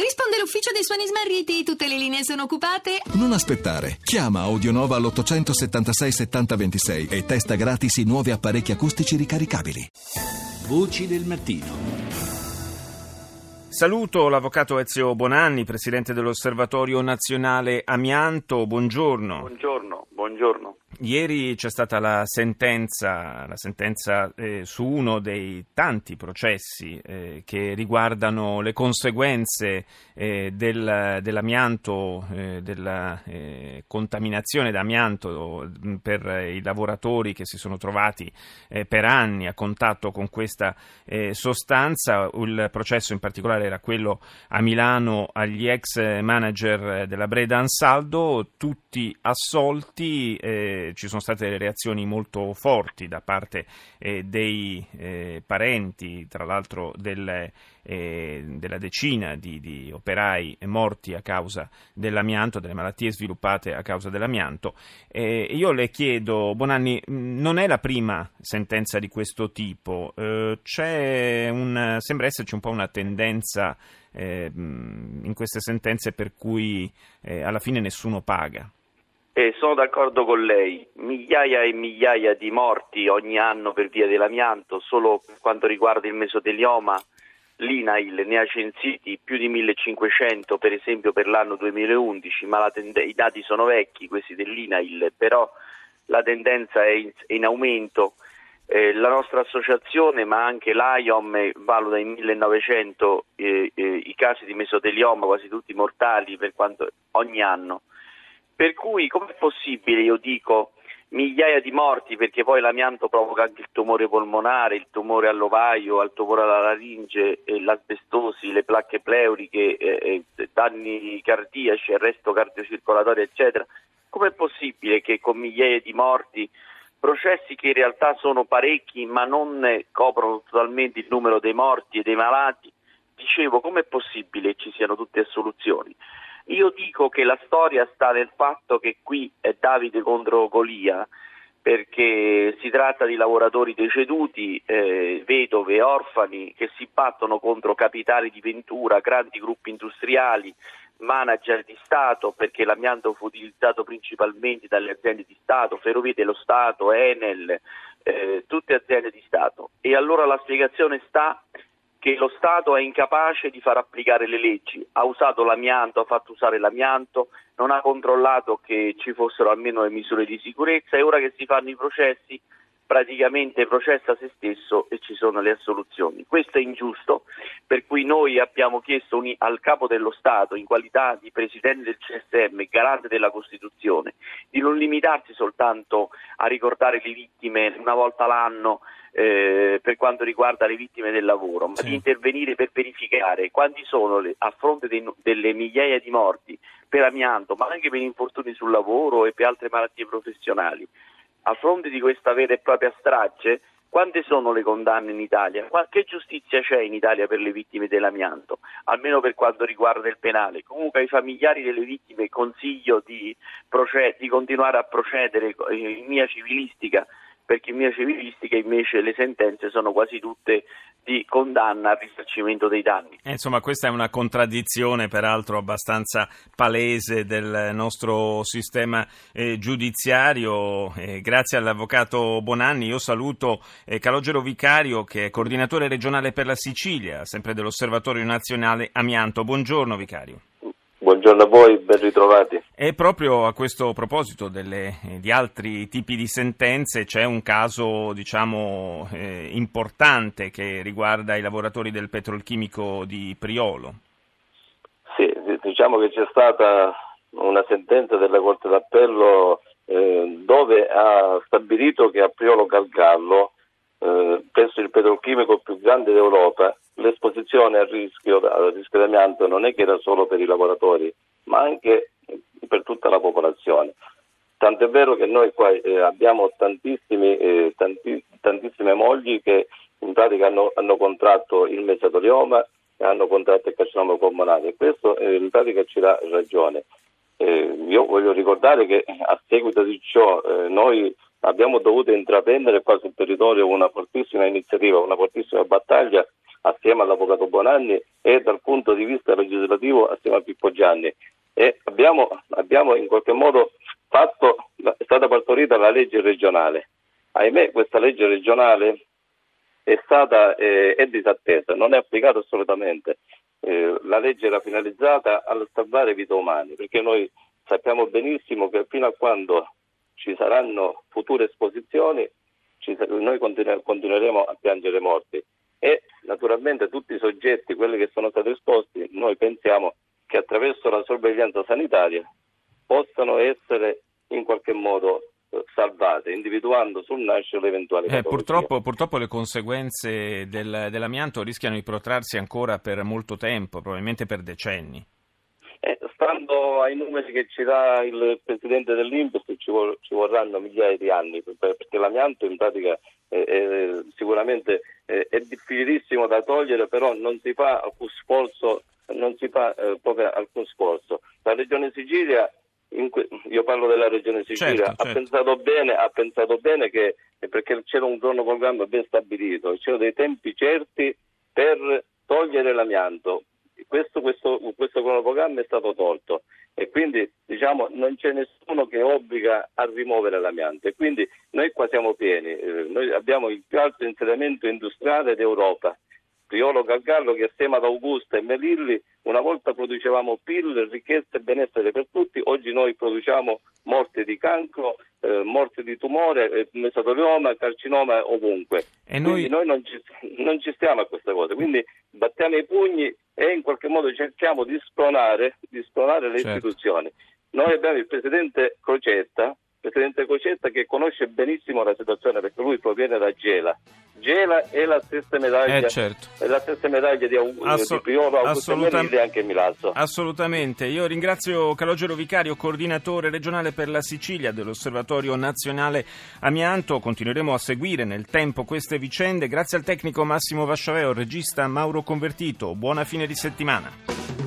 Risponde l'ufficio dei suoni smarriti, tutte le linee sono occupate. Non aspettare. Chiama Audionova all'876 7026 e testa gratis i nuovi apparecchi acustici ricaricabili. Voci del mattino. Saluto l'avvocato Ezio Bonanni, presidente dell'Osservatorio Nazionale Amianto. Buongiorno. Buongiorno, buongiorno. Ieri c'è stata la sentenza, la sentenza eh, su uno dei tanti processi eh, che riguardano le conseguenze eh, del, dell'amianto, eh, della eh, contaminazione d'amianto mm, per i lavoratori che si sono trovati eh, per anni a contatto con questa sostanza. Il processo in particolare era quello a Milano agli ex manager della Breda Ansaldo, tutti assolti ci sono state delle reazioni molto forti da parte eh, dei eh, parenti, tra l'altro del, eh, della decina di, di, operai morti a causa dell'amianto, delle malattie sviluppate a causa dell'amianto. io le chiedo, Bonanni, non è la prima sentenza di questo tipo, eh, un, sembra esserci un po' una tendenza eh, in queste sentenze per cui eh, alla fine nessuno paga. Eh, sono d'accordo con lei, migliaia e migliaia di morti ogni anno per via dell'amianto, solo per quanto riguarda il mesotelioma l'INAIL ne ha censiti più di 1500 per esempio per l'anno 2011, ma tende- i dati sono vecchi questi dell'INAIL, però la tendenza è in, in aumento. Eh, la nostra associazione, ma anche l'AIOM, valuta in 1900 eh, eh, i casi di mesotelioma, quasi tutti mortali, quanto, ogni anno. Per cui com'è possibile, io dico, migliaia di morti perché poi l'amianto provoca anche il tumore polmonare, il tumore all'ovaio, il tumore alla laringe, l'asbestosi, le placche pleuriche, eh, eh, danni cardiaci, arresto cardiocircolatorio, eccetera. Com'è possibile che con migliaia di morti, processi che in realtà sono parecchi ma non coprono totalmente il numero dei morti e dei malati, dicevo com'è possibile che ci siano tutte soluzioni? Io dico che la storia sta nel fatto che qui è Davide contro Golia, perché si tratta di lavoratori deceduti, eh, vedove, orfani che si battono contro capitali di ventura, grandi gruppi industriali, manager di Stato, perché l'amianto fu utilizzato principalmente dalle aziende di Stato, Ferrovie dello Stato, Enel, eh, tutte aziende di Stato. E allora la spiegazione sta che lo Stato è incapace di far applicare le leggi, ha usato l'amianto, ha fatto usare l'amianto, non ha controllato che ci fossero almeno le misure di sicurezza e ora che si fanno i processi praticamente processa se stesso e ci sono le assoluzioni. Questo è ingiusto, per cui noi abbiamo chiesto al capo dello Stato, in qualità di Presidente del CSM, garante della Costituzione, di non limitarsi soltanto a ricordare le vittime una volta l'anno eh, per quanto riguarda le vittime del lavoro, ma sì. di intervenire per verificare quanti sono, le, a fronte dei, delle migliaia di morti per amianto, ma anche per infortuni sul lavoro e per altre malattie professionali, a fronte di questa vera e propria strage, quante sono le condanne in Italia? Che giustizia c'è in Italia per le vittime dell'amianto? Almeno per quanto riguarda il penale. Comunque ai familiari delle vittime consiglio di, proced- di continuare a procedere in via civilistica perché in via civilistica invece le sentenze sono quasi tutte di condanna al risarcimento dei danni. Eh, insomma, questa è una contraddizione peraltro abbastanza palese del nostro sistema eh, giudiziario. Eh, grazie all'avvocato Bonanni, io saluto eh, Calogero Vicario che è coordinatore regionale per la Sicilia, sempre dell'Osservatorio Nazionale Amianto. Buongiorno Vicario. Buongiorno a voi, ben ritrovati. E proprio a questo proposito delle, di altri tipi di sentenze c'è un caso diciamo, eh, importante che riguarda i lavoratori del petrolchimico di Priolo. Sì, diciamo che c'è stata una sentenza della Corte d'Appello eh, dove ha stabilito che a Priolo Galgallo, eh, presso il petrolchimico più grande d'Europa, l'esposizione al rischio, al rischio d'amianto non è che era solo per i lavoratori, ma anche per tutta la popolazione. Tant'è vero che noi qua eh, abbiamo eh, tanti, tantissime mogli che in pratica hanno, hanno contratto il mesotelioma e hanno contratto il carcinoma polmonare questo eh, in pratica ci dà ragione. Eh, io voglio ricordare che a seguito di ciò eh, noi abbiamo dovuto intraprendere qua sul territorio una fortissima iniziativa, una fortissima battaglia assieme all'Avvocato Bonanni e dal punto di vista legislativo assieme a Pippo Gianni. E abbiamo, abbiamo in qualche modo fatto, è stata partorita la legge regionale. Ahimè questa legge regionale è stata eh, è disattesa, non è applicata assolutamente. Eh, la legge era finalizzata a salvare vite umane, perché noi sappiamo benissimo che fino a quando ci saranno future esposizioni noi continu- continueremo a piangere morti e naturalmente tutti i soggetti, quelli che sono stati esposti, noi pensiamo che attraverso la sorveglianza sanitaria possano essere in qualche modo salvate, individuando sul nascere eventuali eh, purtroppo, purtroppo, le conseguenze del, dell'amianto rischiano di protrarsi ancora per molto tempo, probabilmente per decenni. Ai numeri che ci dà il presidente dell'Inps ci, vor- ci, vorranno migliaia di anni perché l'amianto in pratica è, è, sicuramente è, è, difficilissimo da togliere però non si fa alcun sforzo non si fa eh, proprio alcun sforzo la regione Sicilia Que- io parlo della regione Sicilia, certo, certo. Ha, pensato bene, ha, pensato bene, che perché c'era un cronoprogramma ben stabilito, c'erano dei tempi certi per togliere l'amianto. Questo, questo, questo cronoprogramma è stato tolto e quindi diciamo, non c'è nessuno che obbliga a rimuovere l'amianto. E quindi noi qua siamo pieni, eh, noi abbiamo il più alto insediamento industriale d'Europa. Priolo Galgallo che assieme ad Augusta e Melilli una volta producevamo PIL, ricchezza e benessere per tutti, oggi noi produciamo morti di cancro, eh, morti di tumore, eh, mesotelioma, carcinoma ovunque. E noi... noi non, ci, non ci stiamo a queste cose, quindi battiamo i pugni e in qualche modo cerchiamo di spronare, di spronare le certo. istituzioni. Noi abbiamo il presidente Crocetta, presidente Crocetta che conosce benissimo la situazione perché lui proviene da Gela Gela è la stessa medaglia, eh, certo. è la stessa medaglia di, Aug- Asso- di Priolo, Augusto e anche Milazzo. Assolutamente. Io ringrazio Calogero Vicario, coordinatore regionale per la Sicilia dell'Osservatorio Nazionale Amianto. Continueremo a seguire nel tempo queste vicende. Grazie al tecnico Massimo Vasciaveo, regista Mauro Convertito. Buona fine di settimana.